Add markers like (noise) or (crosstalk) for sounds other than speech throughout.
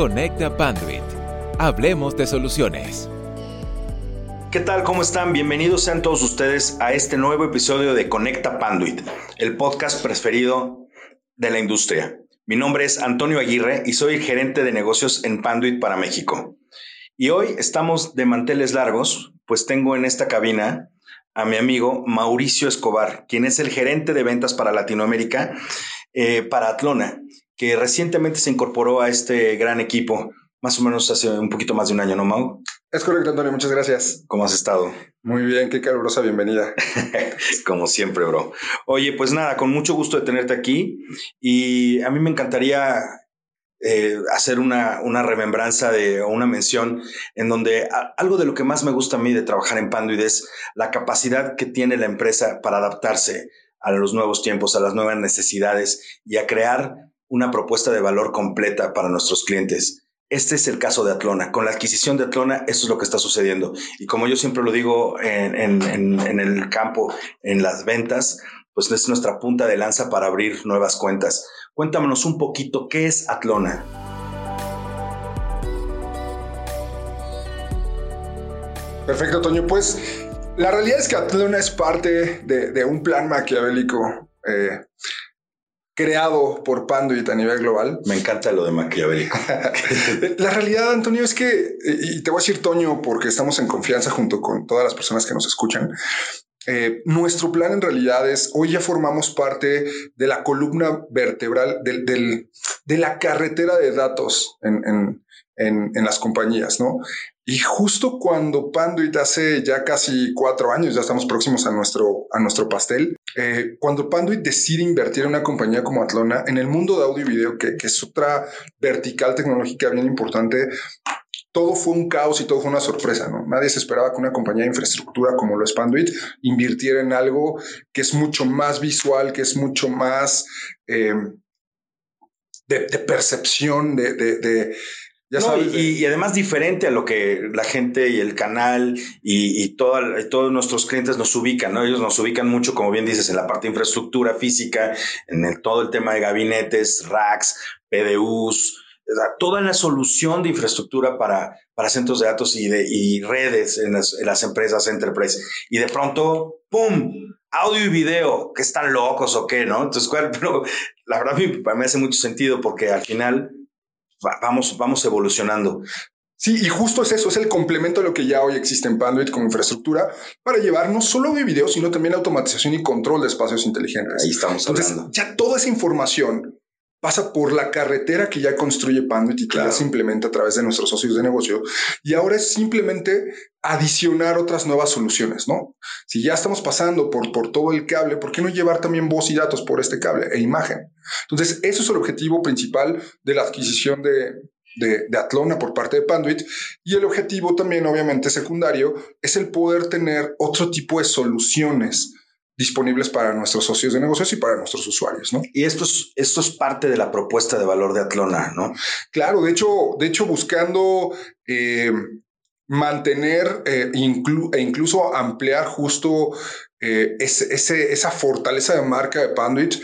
Conecta Panduit. Hablemos de soluciones. ¿Qué tal? ¿Cómo están? Bienvenidos sean todos ustedes a este nuevo episodio de Conecta Panduit, el podcast preferido de la industria. Mi nombre es Antonio Aguirre y soy gerente de negocios en Panduit para México. Y hoy estamos de manteles largos, pues tengo en esta cabina a mi amigo Mauricio Escobar, quien es el gerente de ventas para Latinoamérica eh, para Atlona, que recientemente se incorporó a este gran equipo, más o menos hace un poquito más de un año, ¿no, Mau? Es correcto, Antonio, muchas gracias. ¿Cómo has estado? Muy bien, qué calurosa bienvenida. (laughs) Como siempre, bro. Oye, pues nada, con mucho gusto de tenerte aquí y a mí me encantaría eh, hacer una, una remembranza de, o una mención en donde algo de lo que más me gusta a mí de trabajar en Panduid es la capacidad que tiene la empresa para adaptarse a los nuevos tiempos, a las nuevas necesidades y a crear una propuesta de valor completa para nuestros clientes. Este es el caso de Atlona. Con la adquisición de Atlona, eso es lo que está sucediendo. Y como yo siempre lo digo en, el campo, en las ventas, pues es nuestra punta de lanza para abrir nuevas cuentas. Cuéntanos un poquito qué es Atlona. Perfecto, Toño. Pues la realidad es que Atlona es parte de, un plan maquiavélico eh, creado por Panduit a nivel global. Me encanta lo de maquiavélico. (laughs) la realidad, Antonio, es que, y te voy a decir, Toño, porque estamos en confianza junto con todas las personas que nos escuchan, eh, nuestro plan en realidad es, hoy ya formamos parte de la columna vertebral de la carretera de datos en, las compañías, ¿no? Y justo cuando Panduit hace ya casi cuatro años, ya estamos próximos a nuestro, a nuestro pastel, eh, cuando Panduit decide invertir en una compañía como Atlona, en el mundo de audio y video, que, que es otra vertical tecnológica bien importante, todo fue un caos y todo fue una sorpresa, ¿no? Nadie se esperaba que una compañía de infraestructura como lo es Panduit invirtiera en algo que es mucho más visual, que es mucho más eh, de, percepción, de, y, además diferente a lo que la gente y el canal y, todos nuestros clientes nos ubican, ¿no? Ellos nos ubican mucho, como bien dices, en la parte de infraestructura física, en todo el tema de gabinetes, racks, PDUs, toda la solución de infraestructura para, para centros de datos y, de, y redes en las, empresas enterprise. Y de pronto, ¡pum! Audio y video, que están locos o qué, ¿no? Entonces, (laughs) pero la verdad para mí hace mucho sentido porque al final vamos, vamos evolucionando. Sí, y justo es eso, es el complemento de lo que ya hoy existe en Panduit como infraestructura para llevar no solo y video, sino también automatización y control de espacios inteligentes. Ahí estamos Entonces, hablando. Ya toda esa información pasa por la carretera que ya construye Panduit y que ya se implementa a través de nuestros socios de negocio. Y ahora es simplemente adicionar otras nuevas soluciones, ¿no? Si ya estamos pasando por, por todo el cable, ¿por qué no llevar también voz y datos por este cable e imagen? Entonces, eso es el objetivo principal de la adquisición de, de, de, Atlona por parte de Panduit. Y el objetivo también, obviamente, secundario, es el poder tener otro tipo de soluciones disponibles para nuestros socios de negocios y para nuestros usuarios, ¿no? Y esto es, esto es parte de la propuesta de valor de Atlona, ¿no? Claro, de hecho, de hecho buscando eh, mantener eh, e incluso ampliar justo eh, ese, esa fortaleza de marca de Panduit,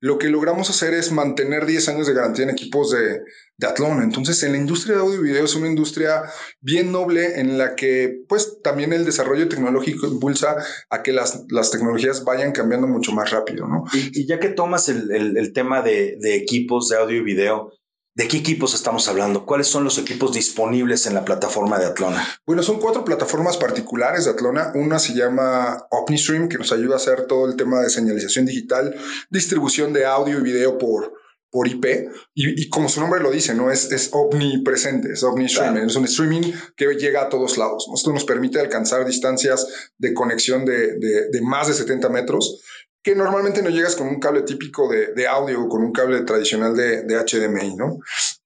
lo que logramos hacer es mantener 10 años de garantía en equipos de, de Athlon. Entonces, en la industria de audio y video es una industria bien noble en la que, pues, también el desarrollo tecnológico impulsa a que las, las tecnologías vayan cambiando mucho más rápido, ¿no? Y, ya que tomas el, el, tema de, de, equipos de audio y video, ¿De qué equipos estamos hablando? ¿Cuáles son los equipos disponibles en la plataforma de Atlona? Bueno, son cuatro plataformas particulares de Atlona. Una se llama OmniStream, que nos ayuda a hacer todo el tema de señalización digital, distribución de audio y video por, por IP. Y, como su nombre lo dice, ¿no? Es, es omnipresente, es OmniStream. Es un streaming que llega a todos lados. Esto nos permite alcanzar distancias de conexión de, de, de más de 70 metros que normalmente no llegas con un cable típico de, audio o con un cable tradicional de, HDMI, ¿no?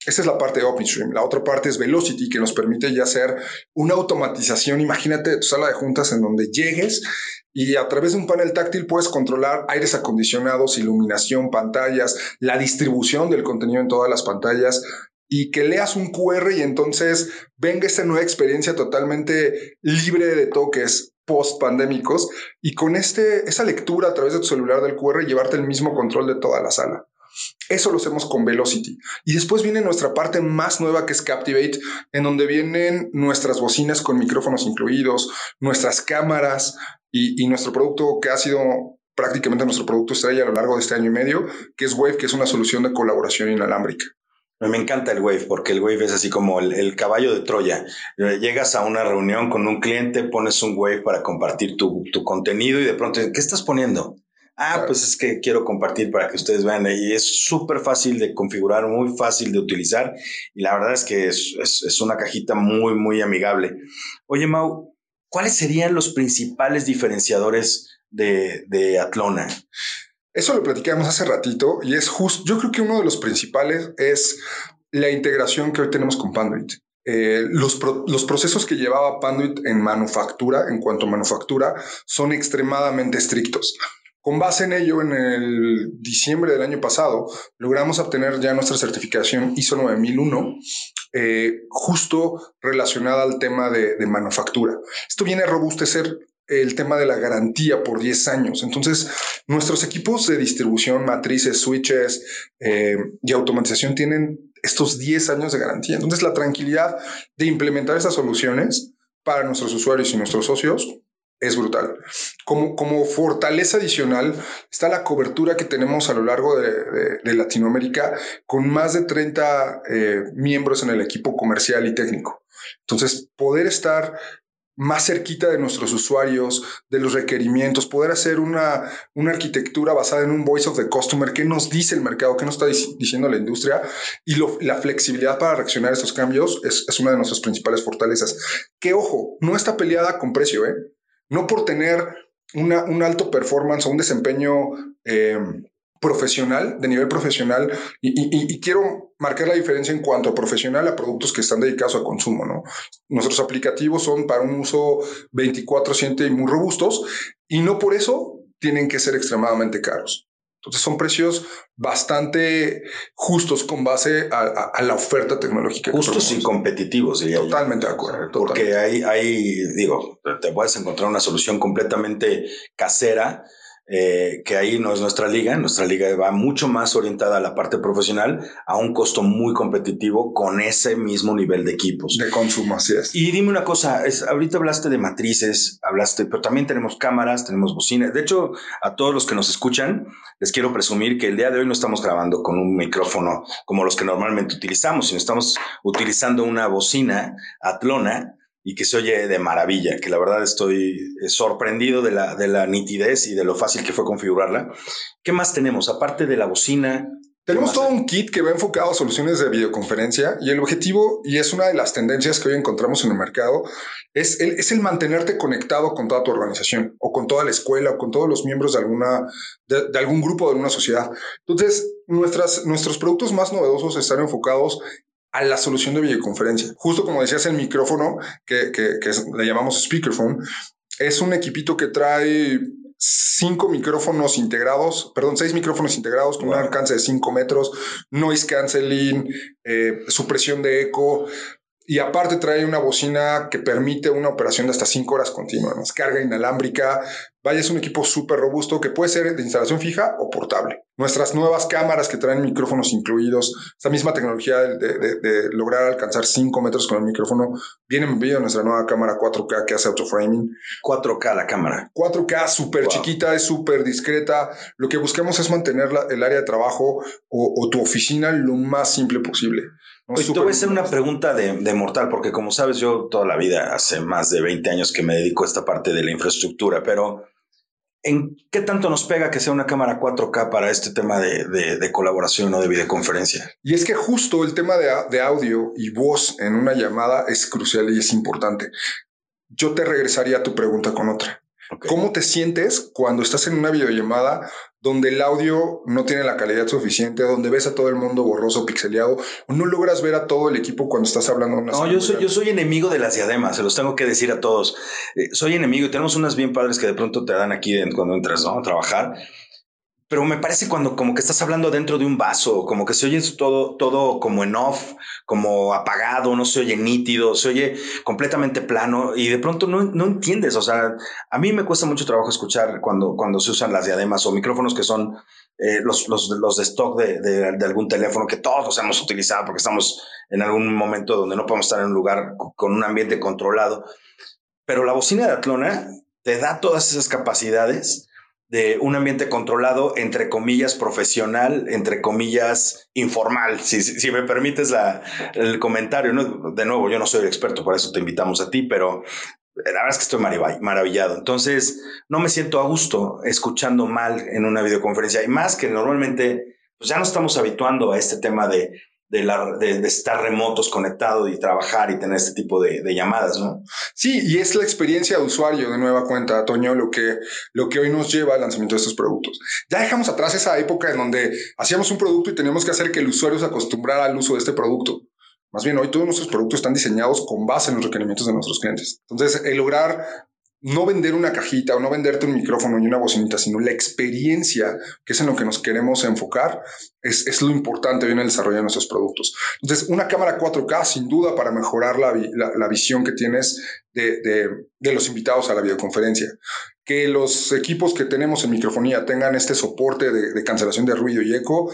Esa es la parte de OpenStream. La otra parte es Velocity, que nos permite ya hacer una automatización. Imagínate tu sala de juntas en donde llegues y a través de un panel táctil puedes controlar aires acondicionados, iluminación, pantallas, la distribución del contenido en todas las pantallas y que leas un QR y entonces venga esta nueva experiencia totalmente libre de toques post pandémicos y con este, esa lectura a través de tu celular del QR llevarte el mismo control de toda la sala. Eso lo hacemos con Velocity. Y después viene nuestra parte más nueva que es Captivate, en donde vienen nuestras bocinas con micrófonos incluidos, nuestras cámaras y, y nuestro producto que ha sido prácticamente nuestro producto estrella a lo largo de este año y medio, que es Wave, que es una solución de colaboración inalámbrica. Me encanta el Wave porque el Wave es así como el, caballo de Troya. Eh, llegas a una reunión con un cliente, pones un Wave para compartir tu, contenido y de pronto, ¿qué estás poniendo? Ah, pues es que quiero compartir para que ustedes vean y es súper fácil de configurar, muy fácil de utilizar y la verdad es que es, es una cajita muy, muy amigable. Oye, Mau, ¿cuáles serían los principales diferenciadores de, Atlona. Eso lo platicamos hace ratito y es justo, yo creo que uno de los principales es la integración que hoy tenemos con Panduit. Eh, los, procesos que llevaba Panduit en manufactura, en cuanto a manufactura, son extremadamente estrictos. Con base en ello, en el diciembre del año pasado, logramos obtener ya nuestra certificación ISO 9001, eh, justo relacionada al tema de, de manufactura. Esto viene a robustecer el tema de la garantía por 10 años. Entonces, nuestros equipos de distribución, matrices, switches eh, y automatización tienen estos 10 años de garantía. Entonces, la tranquilidad de implementar esas soluciones para nuestros usuarios y nuestros socios es brutal. Como, como fortaleza adicional está la cobertura que tenemos a lo largo de, Latinoamérica con más de 30 eh, miembros en el equipo comercial y técnico. Entonces, poder estar más cerquita de nuestros usuarios, de los requerimientos, poder hacer una, una arquitectura basada en un voice of the customer, qué nos dice el mercado, qué nos está diciendo la industria y la flexibilidad para reaccionar a esos cambios es, es, una de nuestras principales fortalezas. Que ojo, no está peleada con precio, ¿eh? No por tener una, un alto performance o un desempeño eh, profesional, de nivel profesional, y, quiero marcar la diferencia en cuanto a profesional a productos que están dedicados a consumo, ¿no? Nuestros aplicativos son para un uso 24/7 y muy robustos, y no por eso tienen que ser extremadamente caros. Entonces son precios bastante justos con base a, la oferta tecnológica. Justos y competitivos, diría Totalmente de acuerdo. Porque hay, hay, digo, te puedes encontrar una solución completamente casera eh, que ahí no es nuestra liga, nuestra liga va mucho más orientada a la parte profesional, a un costo muy competitivo con ese mismo nivel de equipos. De consumo, así es. Y dime una cosa, es, ahorita hablaste de matrices, hablaste, pero también tenemos cámaras, tenemos bocinas. De hecho, a todos los que nos escuchan, les quiero presumir que el día de hoy no estamos grabando con un micrófono como los que normalmente utilizamos, sino estamos utilizando una bocina Atlona y que se oye de maravilla, que la verdad estoy eh, sorprendido de la, de la nitidez y de lo fácil que fue configurarla. ¿Qué más tenemos? Aparte de la bocina, tenemos todo un kit que va enfocado a soluciones de videoconferencia y el objetivo, y es una de las tendencias que hoy encontramos en el mercado, es el, es el mantenerte conectado con toda tu organización o con toda la escuela o con todos los miembros de, alguna, de, de algún grupo de alguna sociedad. Entonces, nuestras, nuestros productos más novedosos están enfocados a la solución de videoconferencia. Justo como decías, el micrófono, que, que, le llamamos speakerphone, es un equipito que trae cinco micrófonos integrados, perdón, seis micrófonos integrados con un alcance de cinco metros, noise canceling, eh, supresión de eco, y aparte trae una bocina que permite una operación de hasta cinco horas continuas, carga inalámbrica, Vaya es un equipo súper robusto que puede ser de instalación fija o portable. Nuestras nuevas cámaras que traen micrófonos incluidos, esta misma tecnología de, lograr alcanzar 5 metros con el micrófono, viene en vídeo nuestra nueva cámara 4K que hace autoframing. 4K la cámara. 4K súper chiquita, es súper discreta. Lo que buscamos es mantener el área de trabajo o, tu oficina lo más simple posible. ¿No? te voy a hacer una pregunta de, de, mortal, porque como sabes, yo toda la vida, hace más de 20 años que me dedico a esta parte de la infraestructura, pero ¿En qué tanto nos pega que sea una cámara 4K para este tema de, colaboración o de videoconferencia? Y es que justo el tema de, audio y voz en una llamada es crucial y es importante. Yo te regresaría a tu pregunta con otra. ¿Cómo te sientes cuando estás en una videollamada donde el audio no tiene la calidad suficiente, donde ves a todo el mundo borroso, pixeleado, o no logras ver a todo el equipo cuando estás hablando? Una no, yo soy, yo soy enemigo de las diademas, se los tengo que decir a todos. Eh, soy enemigo y tenemos unas bien padres que de pronto te dan aquí cuando entras ¿no? a trabajar pero me parece cuando como que estás hablando dentro de un vaso, como que se oye todo, todo como en off, como apagado, no se oye nítido, se oye completamente plano y de pronto no, no entiendes. O sea, a mí me cuesta mucho trabajo escuchar cuando, cuando se usan las diademas o micrófonos que son eh, los, los, los, de stock de, de, de, algún teléfono que todos hemos utilizado porque estamos en algún momento donde no podemos estar en un lugar con un ambiente controlado. Pero la bocina de Atlona te da todas esas capacidades de un ambiente controlado, entre comillas, profesional, entre comillas, informal, si, si me permites la, el comentario. ¿no? De nuevo, yo no soy el experto, por eso te invitamos a ti, pero la verdad es que estoy maravillado. Entonces, no me siento a gusto escuchando mal en una videoconferencia. Y más que normalmente, pues ya nos estamos habituando a este tema de de, estar remotos, conectados y trabajar y tener este tipo de, de, llamadas, ¿no? Sí, y es la experiencia de usuario de nueva cuenta, Toño, lo que, lo que hoy nos lleva al lanzamiento de estos productos. Ya dejamos atrás esa época en donde hacíamos un producto y teníamos que hacer que el usuario se acostumbrara al uso de este producto. Más bien, hoy todos nuestros productos están diseñados con base en los requerimientos de nuestros clientes. Entonces, el lograr no vender una cajita o no venderte un micrófono y una bocinita, sino la experiencia, que es en lo que nos queremos enfocar, es, es lo importante en el desarrollo de nuestros productos. Entonces, una cámara 4K, sin duda, para mejorar la, la, visión que tienes de, de, los invitados a la videoconferencia. Que los equipos que tenemos en microfonía tengan este soporte de cancelación de ruido y eco,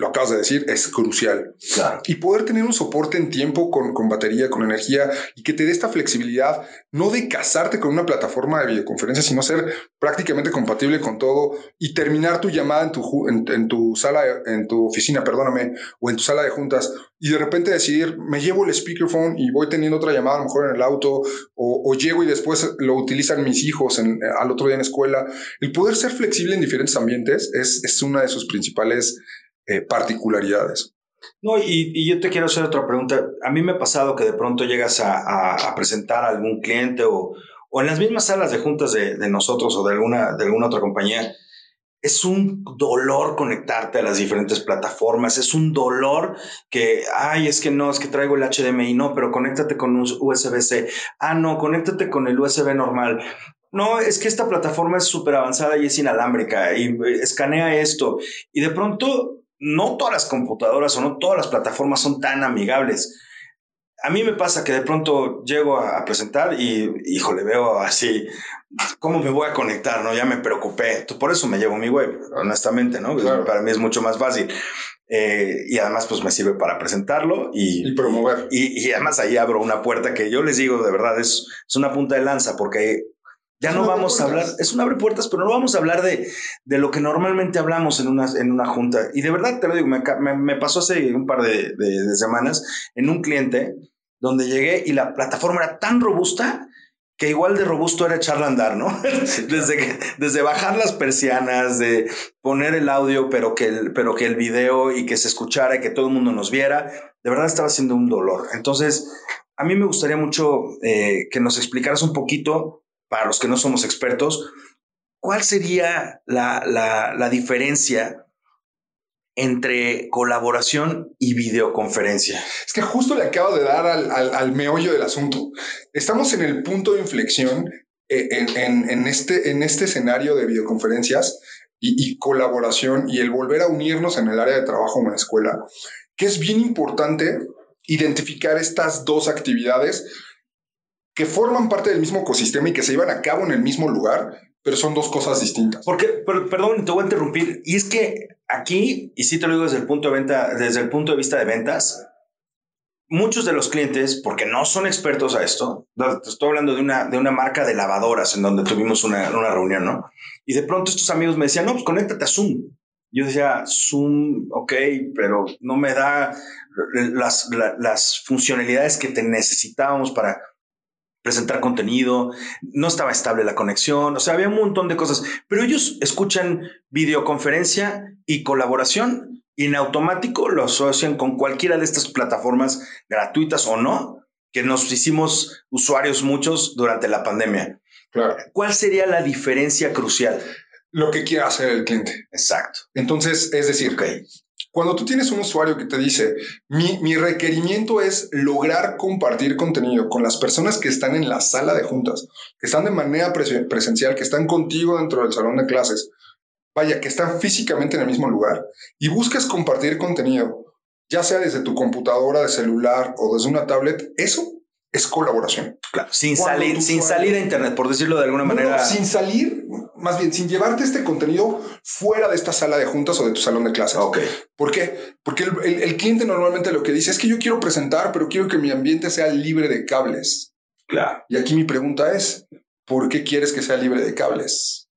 lo acabas de decir, es crucial. Claro. Y poder tener un soporte en tiempo con, con, batería, con energía y que te dé esta flexibilidad, no de casarte con una plataforma de videoconferencia, sino ser prácticamente compatible con todo y terminar tu llamada en tu, en, en tu sala, en tu oficina, perdóname, o en tu sala de juntas y de repente decidir, me llevo el speakerphone y voy teniendo otra llamada a lo mejor en el auto o, o llego y después lo utilizan mis hijos en, al otro día en escuela. El poder ser flexible en diferentes ambientes es, es una de sus principales eh, particularidades. No, y, yo te quiero hacer otra pregunta. A mí me ha pasado que de pronto llegas a, presentar a algún cliente o, o, en las mismas salas de juntas de, de, nosotros o de alguna, de alguna otra compañía. Es un dolor conectarte a las diferentes plataformas. Es un dolor que, ay, es que no, es que traigo el HDMI, no, pero conéctate con un USB-C. Ah, no, conéctate con el USB normal. No, es que esta plataforma es súper avanzada y es inalámbrica y eh, escanea esto. Y de pronto no todas las computadoras o no todas las plataformas son tan amigables. A mí me pasa que de pronto llego a, presentar y, híjole, veo así, ¿cómo me voy a conectar? No, ya me preocupé. Por eso me llevo mi web, honestamente, ¿no? Claro. Para mí es mucho más fácil. Eh, y además, pues me sirve para presentarlo y, y promover. Y, y, además ahí abro una puerta que yo les digo, de verdad, es, es una punta de lanza porque ya no vamos a hablar, es un abre puertas, pero no vamos a hablar de, de lo que normalmente hablamos en una, en una junta. Y de verdad te lo digo, me, me, me pasó hace un par de, de, de, semanas en un cliente donde llegué y la plataforma era tan robusta que igual de robusto era echarla a andar, ¿no? (laughs) desde, que, desde bajar las persianas, de poner el audio, pero que el, pero que el video y que se escuchara y que todo el mundo nos viera, de verdad estaba siendo un dolor. Entonces, a mí me gustaría mucho eh, que nos explicaras un poquito para los que no somos expertos, ¿cuál sería la, diferencia entre colaboración y videoconferencia? Es que justo le acabo de dar al, meollo del asunto. Estamos en el punto de inflexión en, en, este, en este escenario de videoconferencias y, y, colaboración y el volver a unirnos en el área de trabajo en la escuela, que es bien importante identificar estas dos actividades que forman parte del mismo ecosistema y que se llevan a cabo en el mismo lugar, pero son dos cosas distintas. Porque, pero, perdón, te voy a interrumpir. Y es que aquí, y sí te lo digo desde el punto de venta, desde el punto de vista de ventas, muchos de los clientes, porque no son expertos a esto, estoy hablando de una, de una marca de lavadoras en donde tuvimos una, una reunión, ¿no? Y de pronto estos amigos me decían, no, pues conéctate a Zoom. Yo decía, Zoom, ok, pero no me da las, las, las funcionalidades que te necesitábamos para presentar contenido, no estaba estable la conexión, o sea, había un montón de cosas, pero ellos escuchan videoconferencia y colaboración y en automático lo asocian con cualquiera de estas plataformas gratuitas o no, que nos hicimos usuarios muchos durante la pandemia. Claro. ¿Cuál sería la diferencia crucial? Lo que quiera hacer el cliente. Exacto. Entonces, es decir, okay. Cuando tú tienes un usuario que te dice, mi, mi, requerimiento es lograr compartir contenido con las personas que están en la sala de juntas, que están de manera presencial, que están contigo dentro del salón de clases, vaya, que están físicamente en el mismo lugar y buscas compartir contenido, ya sea desde tu computadora, de celular o desde una tablet, eso es colaboración. Claro, sin salir, sin salir a internet, por decirlo de alguna manera. sin salir, más bien, sin llevarte este contenido fuera de esta sala de juntas o de tu salón de clases. Ok. ¿Por qué? Porque el, el cliente normalmente lo que dice es que yo quiero presentar, pero quiero que mi ambiente sea libre de cables. Claro. Y aquí mi pregunta es, ¿por qué quieres que sea libre de cables?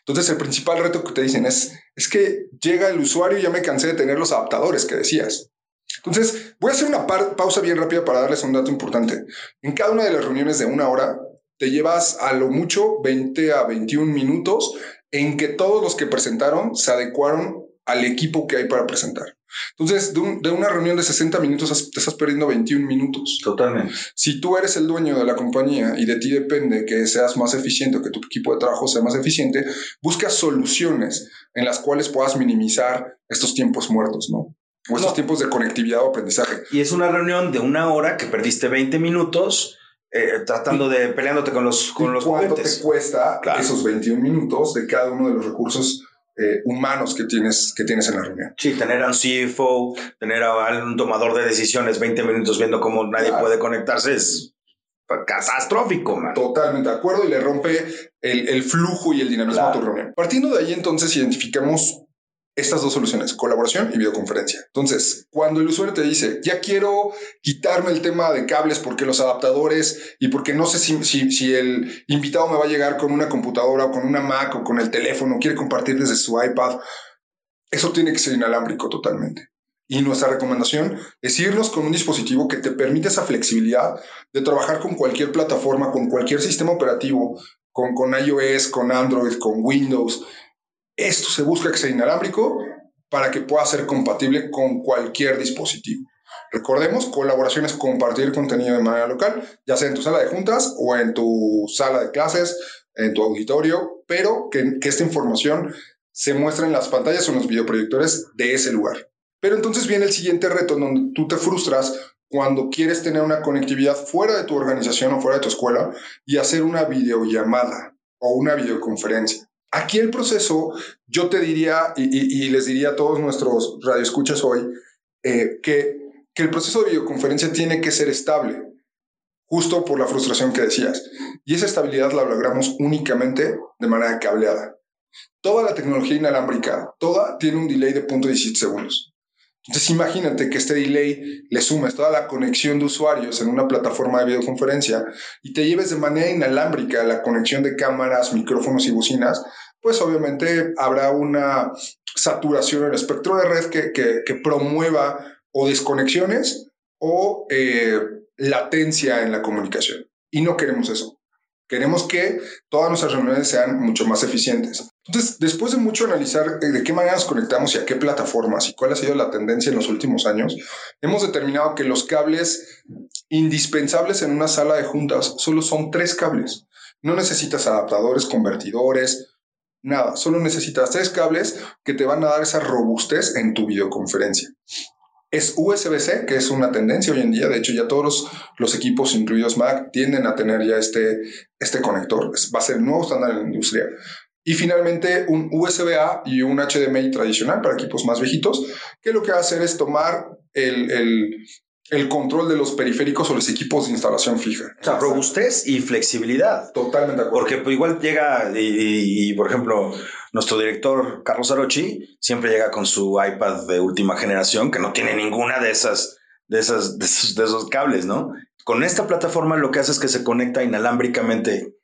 Entonces el principal reto que te dicen es, es que llega el usuario y ya me cansé de tener los adaptadores que decías. Entonces voy a hacer una pausa bien rápida para darles un dato importante. En cada una de las reuniones de una hora, te llevas a lo mucho 20 a 21 minutos en que todos los que presentaron se adecuaron al equipo que hay para presentar. Entonces, de, una reunión de 60 minutos te estás perdiendo 21 minutos. Totalmente. Si tú eres el dueño de la compañía y de ti depende que seas más eficiente o que tu equipo de trabajo sea más eficiente, busca soluciones en las cuales puedas minimizar estos tiempos muertos, ¿no? O estos tiempos de conectividad o aprendizaje. Y es una reunión de una hora que perdiste 20 minutos eh, tratando de peleándote con los con los ¿Cuánto te cuesta esos 21 minutos de cada uno de los recursos eh, humanos que tienes, que tienes en la reunión. Sí, tener a un CFO, tener a un tomador de decisiones 20 minutos viendo cómo nadie puede conectarse es catastrófico, man. Totalmente de acuerdo y le rompe el, el flujo y el dinamismo a tu reunión. Partiendo de ahí, entonces, identificamos estas dos soluciones, colaboración y videoconferencia. Entonces, cuando el usuario te dice, ya quiero quitarme el tema de cables porque los adaptadores y porque no sé si, si, el invitado me va a llegar con una computadora o con una Mac o con el teléfono, quiere compartir desde su iPad, eso tiene que ser inalámbrico totalmente. Y nuestra recomendación es irnos con un dispositivo que te permite esa flexibilidad de trabajar con cualquier plataforma, con cualquier sistema operativo, con, con iOS, con Android, con Windows, esto se busca que sea inalámbrico para que pueda ser compatible con cualquier dispositivo. Recordemos, colaboración es compartir contenido de manera local, ya sea en tu sala de juntas o en tu sala de clases, en tu auditorio, pero que, esta información se muestre en las pantallas o en los videoproyectores de ese lugar. Pero entonces viene el siguiente reto donde tú te frustras cuando quieres tener una conectividad fuera de tu organización o fuera de tu escuela y hacer una videollamada o una videoconferencia. Aquí el proceso, yo te diría, y, les diría a todos nuestros radioescuchas hoy, eh, que, que el proceso de videoconferencia tiene que ser estable, justo por la frustración que decías. Y esa estabilidad la logramos únicamente de manera cableada. Toda la tecnología inalámbrica, toda tiene un delay de 0.17 segundos. Entonces imagínate que este delay le sumes toda la conexión de usuarios en una plataforma de videoconferencia y te lleves de manera inalámbrica la conexión de cámaras, micrófonos y bocinas, pues obviamente habrá una saturación en el espectro de red que, promueva o desconexiones o eh, latencia en la comunicación. Y no queremos eso. Queremos que todas nuestras reuniones sean mucho más eficientes. Entonces, después de mucho analizar de qué manera nos conectamos y a qué plataformas y cuál ha sido la tendencia en los últimos años, hemos determinado que los cables indispensables en una sala de juntas solo son tres cables. No necesitas adaptadores, convertidores, nada. Solo necesitas tres cables que te van a dar esa robustez en tu videoconferencia es USB-C, que es una tendencia hoy en día. De hecho, ya todos los, equipos, incluidos Mac, tienden a tener ya este, este conector. va a ser el nuevo estándar en la industria. Y finalmente, un USB-A y un HDMI tradicional para equipos más viejitos, que lo que va a hacer es tomar el, control de los periféricos o los equipos de instalación fija. O sea, robustez y flexibilidad. Totalmente de acuerdo. Porque pues, igual llega y, por ejemplo, nuestro director, Carlos Arochi, siempre llega con su iPad de última generación, que no tiene ninguna de esas, de esas, de esos, cables, ¿no? Con esta plataforma lo que hace es que se conecta inalámbricamente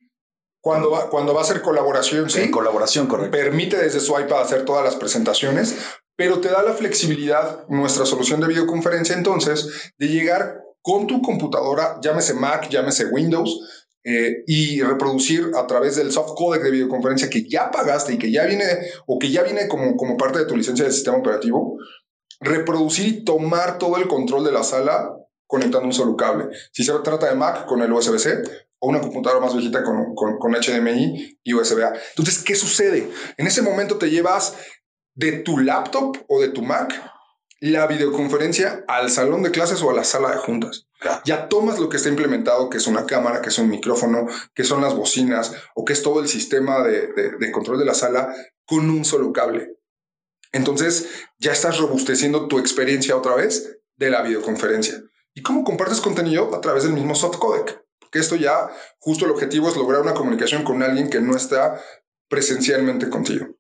cuando va, cuando va a hacer colaboración, sí. En colaboración, correcto. Permite desde su iPad hacer todas las presentaciones, pero te da la flexibilidad, nuestra solución de videoconferencia, entonces, de llegar con tu computadora, llámese Mac, llámese Windows, eh, y reproducir a través del soft codec de videoconferencia que ya pagaste y que ya viene o que ya viene como, como parte de tu licencia del sistema operativo, reproducir y tomar todo el control de la sala conectando un solo cable. Si se trata de Mac con el USB-C o una computadora más viejita con, con, con HDMI y USB-A. Entonces, ¿qué sucede? En ese momento te llevas de tu laptop o de tu Mac la videoconferencia al salón de clases o a la sala de juntas. Ya tomas lo que está implementado, que es una cámara, que es un micrófono, que son las bocinas o que es todo el sistema de, control de la sala con un solo cable. Entonces ya estás robusteciendo tu experiencia otra vez de la videoconferencia. ¿Y cómo compartes contenido? A través del mismo soft codec. Porque esto ya, justo el objetivo es lograr una comunicación con alguien que no está presencialmente contigo.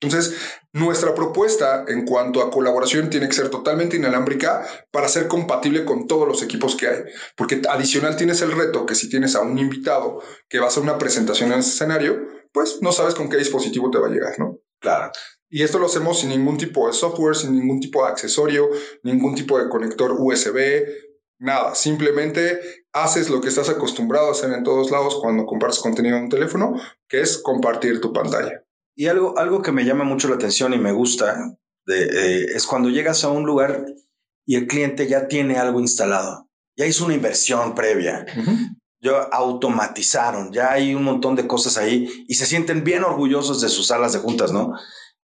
Entonces, nuestra propuesta en cuanto a colaboración tiene que ser totalmente inalámbrica para ser compatible con todos los equipos que hay. Porque adicional tienes el reto que si tienes a un invitado que va a hacer una presentación en ese escenario, pues no sabes con qué dispositivo te va a llegar, ¿no? Claro. Y esto lo hacemos sin ningún tipo de software, sin ningún tipo de accesorio, ningún tipo de conector USB, nada. Simplemente haces lo que estás acostumbrado a hacer en todos lados cuando compartes contenido en un teléfono, que es compartir tu pantalla. Y algo, algo que me llama mucho la atención y me gusta de, es cuando llegas a un lugar y el cliente ya tiene algo instalado, ya hizo una inversión previa, ya automatizaron, ya hay un montón de cosas ahí y se sienten bien orgullosos de sus salas de juntas, ¿no?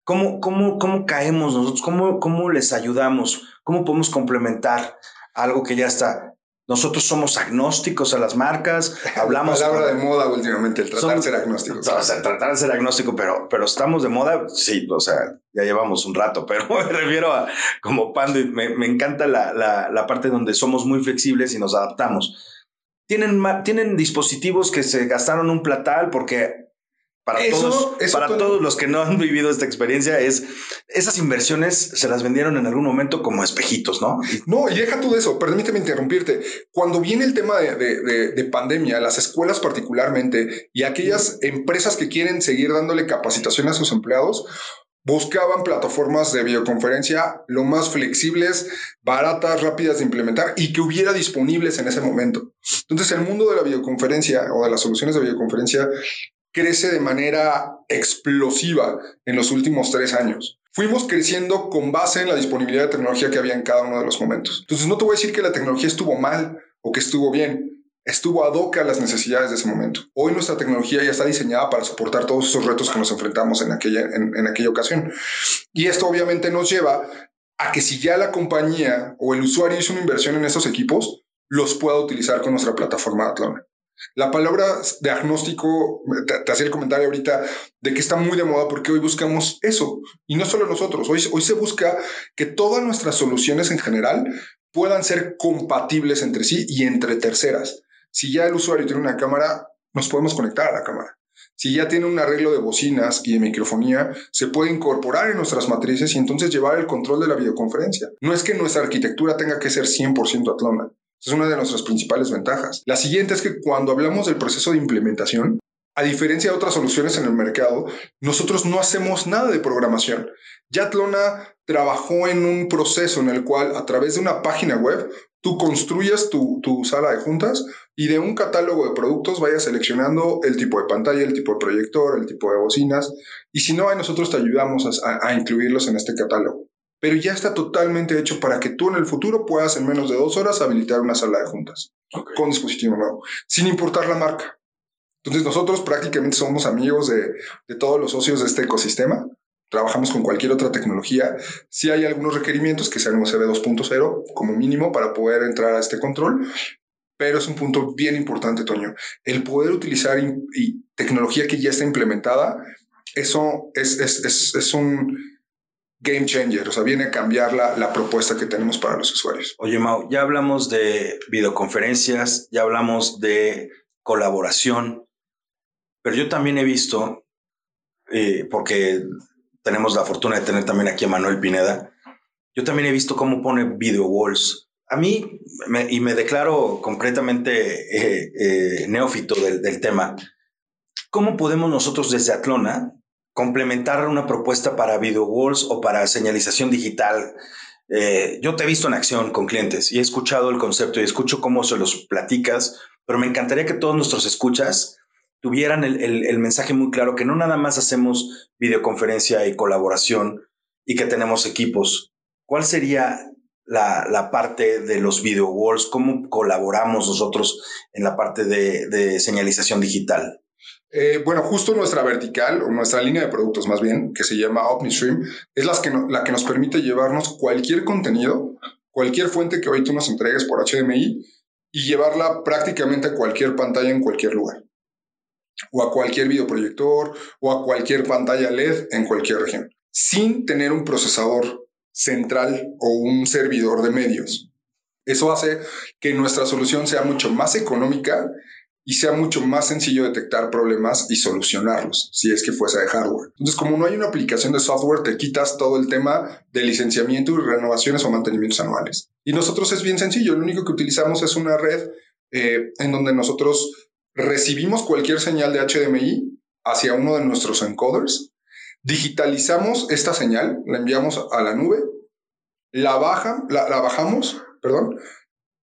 ¿Cómo, cómo, cómo caemos nosotros? ¿Cómo, ¿Cómo les ayudamos? ¿Cómo podemos complementar algo que ya está? Nosotros somos agnósticos a las marcas, (laughs) hablamos... Palabra de moda últimamente, el tratar de ser agnóstico. O sea, tratar de ser agnóstico, pero, pero estamos de moda, sí, o sea, ya llevamos un rato, (laughs) pero me refiero a como Pando, me, me encanta la, la, la parte donde somos muy flexibles y nos adaptamos. Tienen, tienen dispositivos que se gastaron un platal porque para, todos, para todos los que no han vivido esta experiencia, es esas inversiones se las vendieron en algún momento como espejitos, ¿no? No, y deja tú de eso, permíteme interrumpirte. Cuando viene el tema de, de, pandemia, las escuelas particularmente y aquellas empresas que quieren seguir dándole capacitación a sus empleados, buscaban plataformas de videoconferencia lo más flexibles, baratas, rápidas de implementar y que hubiera disponibles en ese momento. Entonces, el mundo de la videoconferencia o de las soluciones de videoconferencia crece de manera explosiva en los últimos tres años. Fuimos creciendo con base en la disponibilidad de tecnología que había en cada uno de los momentos. Entonces no te voy a decir que la tecnología estuvo mal o que estuvo bien, estuvo ad hoc a las necesidades de ese momento. Hoy nuestra tecnología ya está diseñada para soportar todos esos retos que nos enfrentamos en aquella, en, aquella ocasión. Y esto obviamente nos lleva a que si ya la compañía o el usuario hizo una inversión en esos equipos, los pueda utilizar con nuestra plataforma Atlona. La palabra diagnóstico, te, hacía el comentario ahorita de que está muy de moda porque hoy buscamos eso. Y no solo nosotros, hoy, hoy se busca que todas nuestras soluciones en general puedan ser compatibles entre sí y entre terceras. Si ya el usuario tiene una cámara, nos podemos conectar a la cámara. Si ya tiene un arreglo de bocinas y de microfonía, se puede incorporar en nuestras matrices y entonces llevar el control de la videoconferencia. No es que nuestra arquitectura tenga que ser 100% Atlona. Es una de nuestras principales ventajas. La siguiente es que cuando hablamos del proceso de implementación, a diferencia de otras soluciones en el mercado, nosotros no hacemos nada de programación. Yatlona trabajó en un proceso en el cual a través de una página web tú construyes tu, sala de juntas y de un catálogo de productos vayas seleccionando el tipo de pantalla, el tipo de proyector, el tipo de bocinas y si no, nosotros te ayudamos a incluirlos en este catálogo pero ya está totalmente hecho para que tú en el futuro puedas en menos de dos horas habilitar una sala de juntas con dispositivo nuevo, sin importar la marca. Entonces nosotros prácticamente somos amigos de, de, todos los socios de este ecosistema. Trabajamos con cualquier otra tecnología. Si hay algunos requerimientos que sean USB 2.0 como mínimo para poder entrar a este control, pero es un punto bien importante, Toño. El poder utilizar y, tecnología que ya está implementada, eso es, es, es, es un game changer, o sea, viene a cambiar la, la, propuesta que tenemos para los usuarios. Oye, Mau, ya hablamos de videoconferencias, ya hablamos de colaboración, pero yo también he visto, eh, porque tenemos la fortuna de tener también aquí a Manuel Pineda, yo también he visto cómo pone video walls. A mí, y me declaro completamente eh, eh, neófito del, del tema, ¿cómo podemos nosotros desde Atlona complementar una propuesta para video walls o para señalización digital. Eh, yo te he visto en acción con clientes y he escuchado el concepto y escucho cómo se los platicas, pero me encantaría que todos nuestros escuchas tuvieran el, mensaje muy claro que no nada más hacemos videoconferencia y colaboración y que tenemos equipos. ¿Cuál sería la, parte de los video walls? ¿Cómo colaboramos nosotros en la parte de señalización digital? Eh, bueno, justo nuestra vertical, o nuestra línea de productos más bien, que se llama OmniStream, es la que, nos permite llevarnos cualquier contenido, cualquier fuente que hoy tú nos entregues por HDMI y llevarla prácticamente a cualquier pantalla en cualquier lugar. o a cualquier videoproyector o a cualquier pantalla LED en cualquier región, sin tener un procesador central o un servidor de medios. Eso hace que nuestra solución sea mucho más económica y sea mucho más sencillo detectar problemas y solucionarlos, si es que fuese de hardware. Entonces, como no hay una aplicación de software, te quitas todo el tema de licenciamiento y renovaciones o mantenimientos anuales. Y nosotros es bien sencillo, lo único que utilizamos es una red eh, en donde nosotros recibimos cualquier señal de HDMI hacia uno de nuestros encoders, digitalizamos esta señal, la enviamos a la nube, la, baja, la, la bajamos, perdón,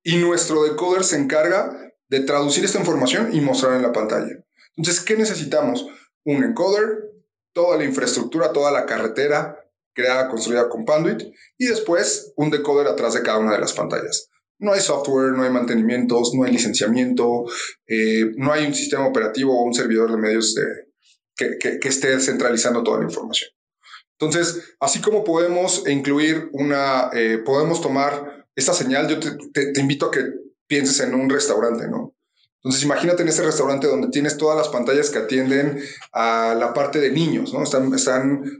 y nuestro decoder se encarga de traducir esta información y mostrar en la pantalla. Entonces, ¿qué necesitamos? Un encoder, toda la infraestructura, toda la carretera creada, construida con Panduit, y después un decoder atrás de cada una de las pantallas. No hay software, no hay mantenimientos, no hay licenciamiento, eh, no hay un sistema operativo o un servidor de medios que, esté centralizando toda la información. Entonces, así como podemos incluir una, eh, podemos tomar esta señal, yo te, invito a que pienses en un restaurante, ¿no? Entonces imagínate en ese restaurante donde tienes todas las pantallas que atienden a la parte de niños, ¿no? Están,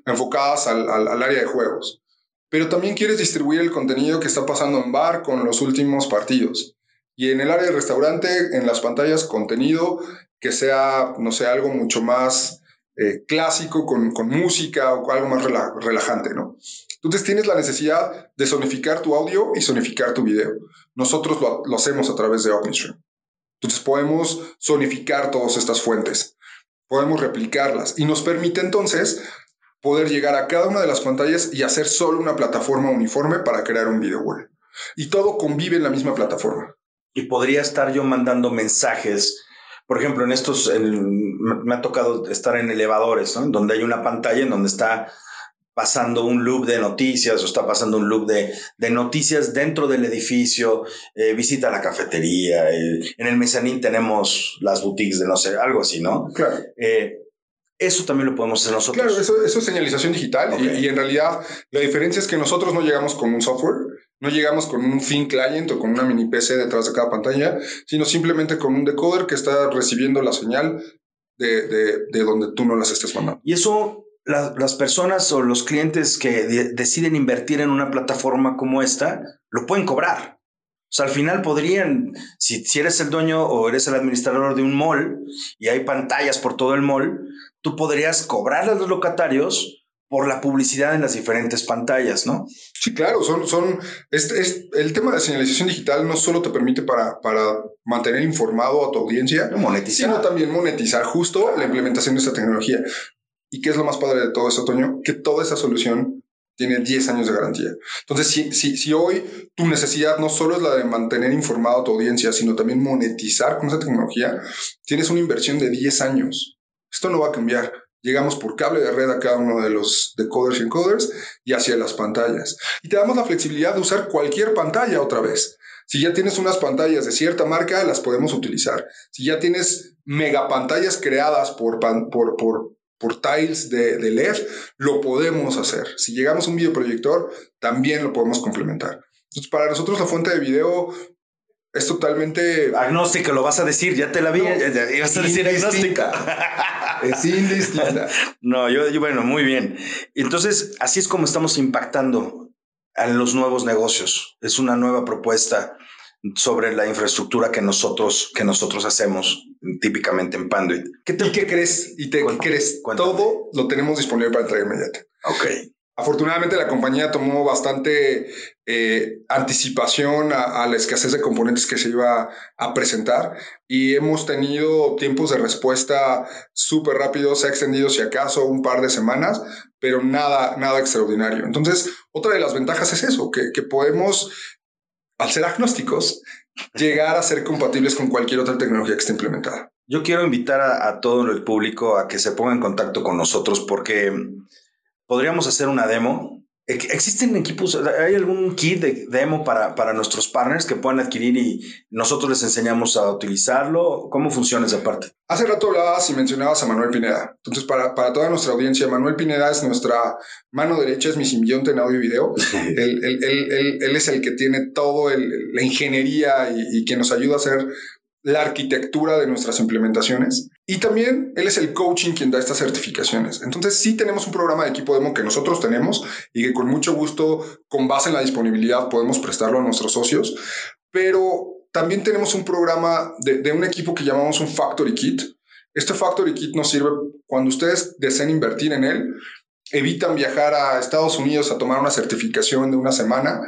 enfocadas al, área de juegos. Pero también quieres distribuir el contenido que está pasando en bar con los últimos partidos. Y en el área de restaurante, en las pantallas, contenido que sea, no sé, algo mucho más eh, clásico, con, música o algo más relajante, ¿no? Entonces tienes la necesidad de sonificar tu audio y sonificar tu video. Nosotros lo, hacemos a través de OpenStream. Entonces podemos sonificar todas estas fuentes, podemos replicarlas y nos permite entonces poder llegar a cada una de las pantallas y hacer solo una plataforma uniforme para crear un video web. Y todo convive en la misma plataforma. Y podría estar yo mandando mensajes por ejemplo, en estos, me ha tocado estar en elevadores, ¿no? Donde hay una pantalla en donde está pasando un loop de noticias o está pasando un loop de, noticias dentro del edificio, eh, visita la cafetería, en el mezanín tenemos las boutiques de no sé, algo así, ¿no? Claro. Eh, eso también lo podemos hacer nosotros. Claro, eso, es señalización digital y, en realidad la diferencia es que nosotros no llegamos con un software, no llegamos con un fin client o con una mini PC detrás de cada pantalla, sino simplemente con un decoder que está recibiendo la señal de, de donde tú no las estés mandando. Y eso las personas o los clientes que deciden invertir en una plataforma como esta lo pueden cobrar. O sea, al final podrían, si, si eres el dueño o eres el administrador de un mall y hay pantallas por todo el mall, tú podrías cobrar a los locatarios por la publicidad en las diferentes pantallas, ¿no? Sí, claro, son, son, este, el tema de señalización digital no solo te permite para, para mantener informado a tu audiencia, monetizar. sino también monetizar justo la implementación de esta tecnología. ¿Y qué es lo más padre de todo esto, Toño? Que toda esa solución tiene 10 años de garantía. Entonces, si, si, si hoy tu necesidad no solo es la de mantener informado a tu audiencia, sino también monetizar con esa tecnología, tienes una inversión de 10 años. Esto no va a cambiar. Llegamos por cable de red a cada uno de los decoders y encoders y hacia las pantallas. Y te damos la flexibilidad de usar cualquier pantalla otra vez. Si ya tienes unas pantallas de cierta marca, las podemos utilizar. Si ya tienes megapantallas creadas por, por, por, por tiles de, LED, lo podemos hacer. Si llegamos a un videoproyector, también lo podemos complementar. Entonces, para nosotros la fuente de video es totalmente... Agnóstica, lo vas a decir, ya te la vi, ibas a decir agnóstica. (laughs) es indistinta. no, yo, yo, bueno, muy bien. Entonces, así es como estamos impactando a los nuevos negocios. Es una nueva propuesta sobre la infraestructura que nosotros, que nosotros hacemos típicamente en Panduit. ¿Qué te, ¿Y qué crees? ¿Y te, qué crees? Todo lo tenemos disponible para entrega inmediata. Ok. Afortunadamente la compañía tomó bastante eh, anticipación a, la escasez de componentes que se iba a presentar y hemos tenido tiempos de respuesta súper rápidos, se ha extendido si acaso un par de semanas, pero nada, nada extraordinario. Entonces, otra de las ventajas es eso, que, que podemos al ser agnósticos, llegar a ser compatibles con cualquier otra tecnología que esté implementada. Yo quiero invitar a, todo el público a que se ponga en contacto con nosotros porque podríamos hacer una demo ¿Existen equipos, hay algún kit de demo para, para nuestros partners que puedan adquirir y nosotros les enseñamos a utilizarlo? ¿Cómo funciona esa parte? Hace rato hablabas y mencionabas a Manuel Pineda. Entonces, para, para toda nuestra audiencia, Manuel Pineda es nuestra mano derecha, es mi simbionte en audio y video. (laughs) él, él, él, él, es el que tiene todo la ingeniería y, y que nos ayuda a hacer la arquitectura de nuestras implementaciones. Y también él es el coaching quien da estas certificaciones. Entonces sí tenemos un programa de equipo demo que nosotros tenemos y que con mucho gusto, con base en la disponibilidad, podemos prestarlo a nuestros socios. Pero también tenemos un programa de, un equipo que llamamos un Factory Kit. Este Factory Kit nos sirve cuando ustedes deseen invertir en él, evitan viajar a Estados Unidos a tomar una certificación de una semana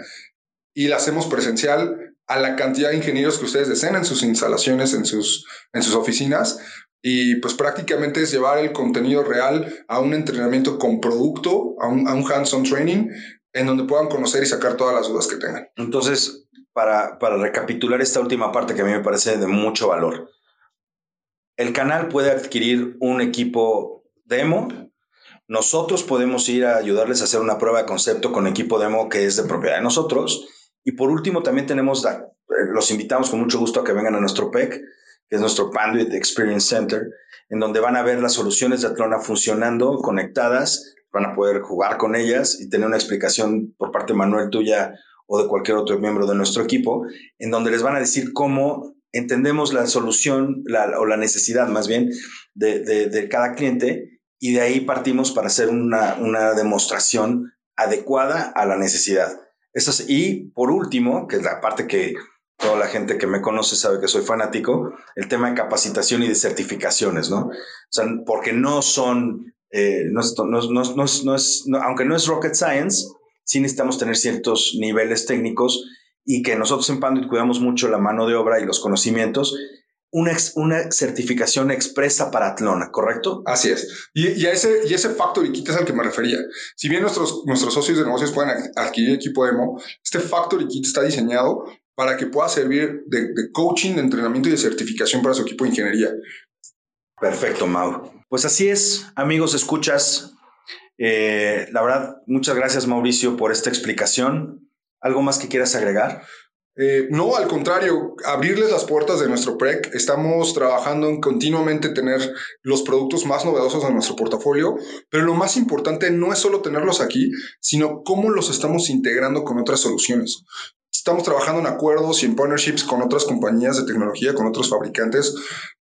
y la hacemos presencial a la cantidad de ingenieros que ustedes deseen en sus instalaciones, en sus, en sus oficinas, y pues prácticamente es llevar el contenido real a un entrenamiento con producto, a un, hands-on training, en donde puedan conocer y sacar todas las dudas que tengan. Entonces, para, para recapitular esta última parte que a mí me parece de mucho valor, el canal puede adquirir un equipo demo. Nosotros podemos ir a ayudarles a hacer una prueba de concepto con equipo demo que es de propiedad de nosotros. Y por último, también tenemos, eh, los invitamos con mucho gusto a que vengan a nuestro PEC que es nuestro Panduit Experience Center, en donde van a ver las soluciones de Atlona funcionando, conectadas, van a poder jugar con ellas y tener una explicación por parte de Manuel tuya o de cualquier otro miembro de nuestro equipo, en donde les van a decir cómo entendemos la solución o la necesidad más bien de, cada cliente y de ahí partimos para hacer una, una demostración adecuada a la necesidad. Eso y por último, que es la parte que toda la gente que me conoce sabe que soy fanático, el tema de capacitación y de certificaciones, ¿no? O sea, porque no son, eh, no, es, aunque no es rocket science, sí necesitamos tener ciertos niveles técnicos y que nosotros en Panduit cuidamos mucho la mano de obra y los conocimientos. Una, una certificación expresa para Atlona, ¿correcto? Así es. Y, ese, y ese Factory Kit es al que me refería. Si bien nuestros, nuestros socios de negocios pueden adquirir equipo demo, este Factory Kit está diseñado para que pueda servir de, coaching, de entrenamiento y de certificación para su equipo de ingeniería. Perfecto, Mau. Pues así es, amigos, escuchas. Eh, la verdad, muchas gracias, Mauricio, por esta explicación. ¿Algo más que quieras agregar? Eh, no, al contrario, abrirles las puertas de nuestro PREC. Estamos trabajando en continuamente tener los productos más novedosos en nuestro portafolio, pero lo más importante no es solo tenerlos aquí, sino cómo los estamos integrando con otras soluciones. Estamos trabajando en acuerdos y en partnerships con otras compañías de tecnología, con otros fabricantes.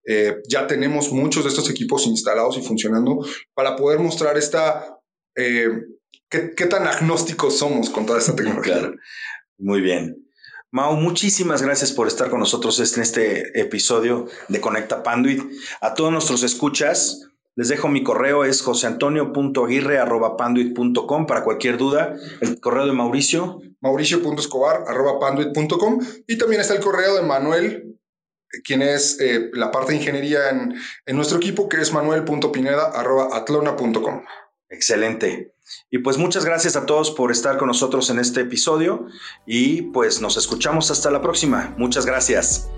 Eh, ya tenemos muchos de estos equipos instalados y funcionando para poder mostrar esta, eh, qué, tan agnósticos somos con toda esta (laughs) tecnología. Muy bien. Mau, muchísimas gracias por estar con nosotros en este episodio de Conecta Panduit. A todos nuestros escuchas, les dejo mi correo, es joseantonio.aguirre.panduit.com para cualquier duda. El correo de Mauricio. mauricio.escobar.panduit.com y también está el correo de Manuel, quien es eh, la parte de ingeniería en, en nuestro equipo, que es manuel.pineda.atlona.com. Excelente. Y pues muchas gracias a todos por estar con nosotros en este episodio y pues nos escuchamos hasta la próxima. Muchas gracias.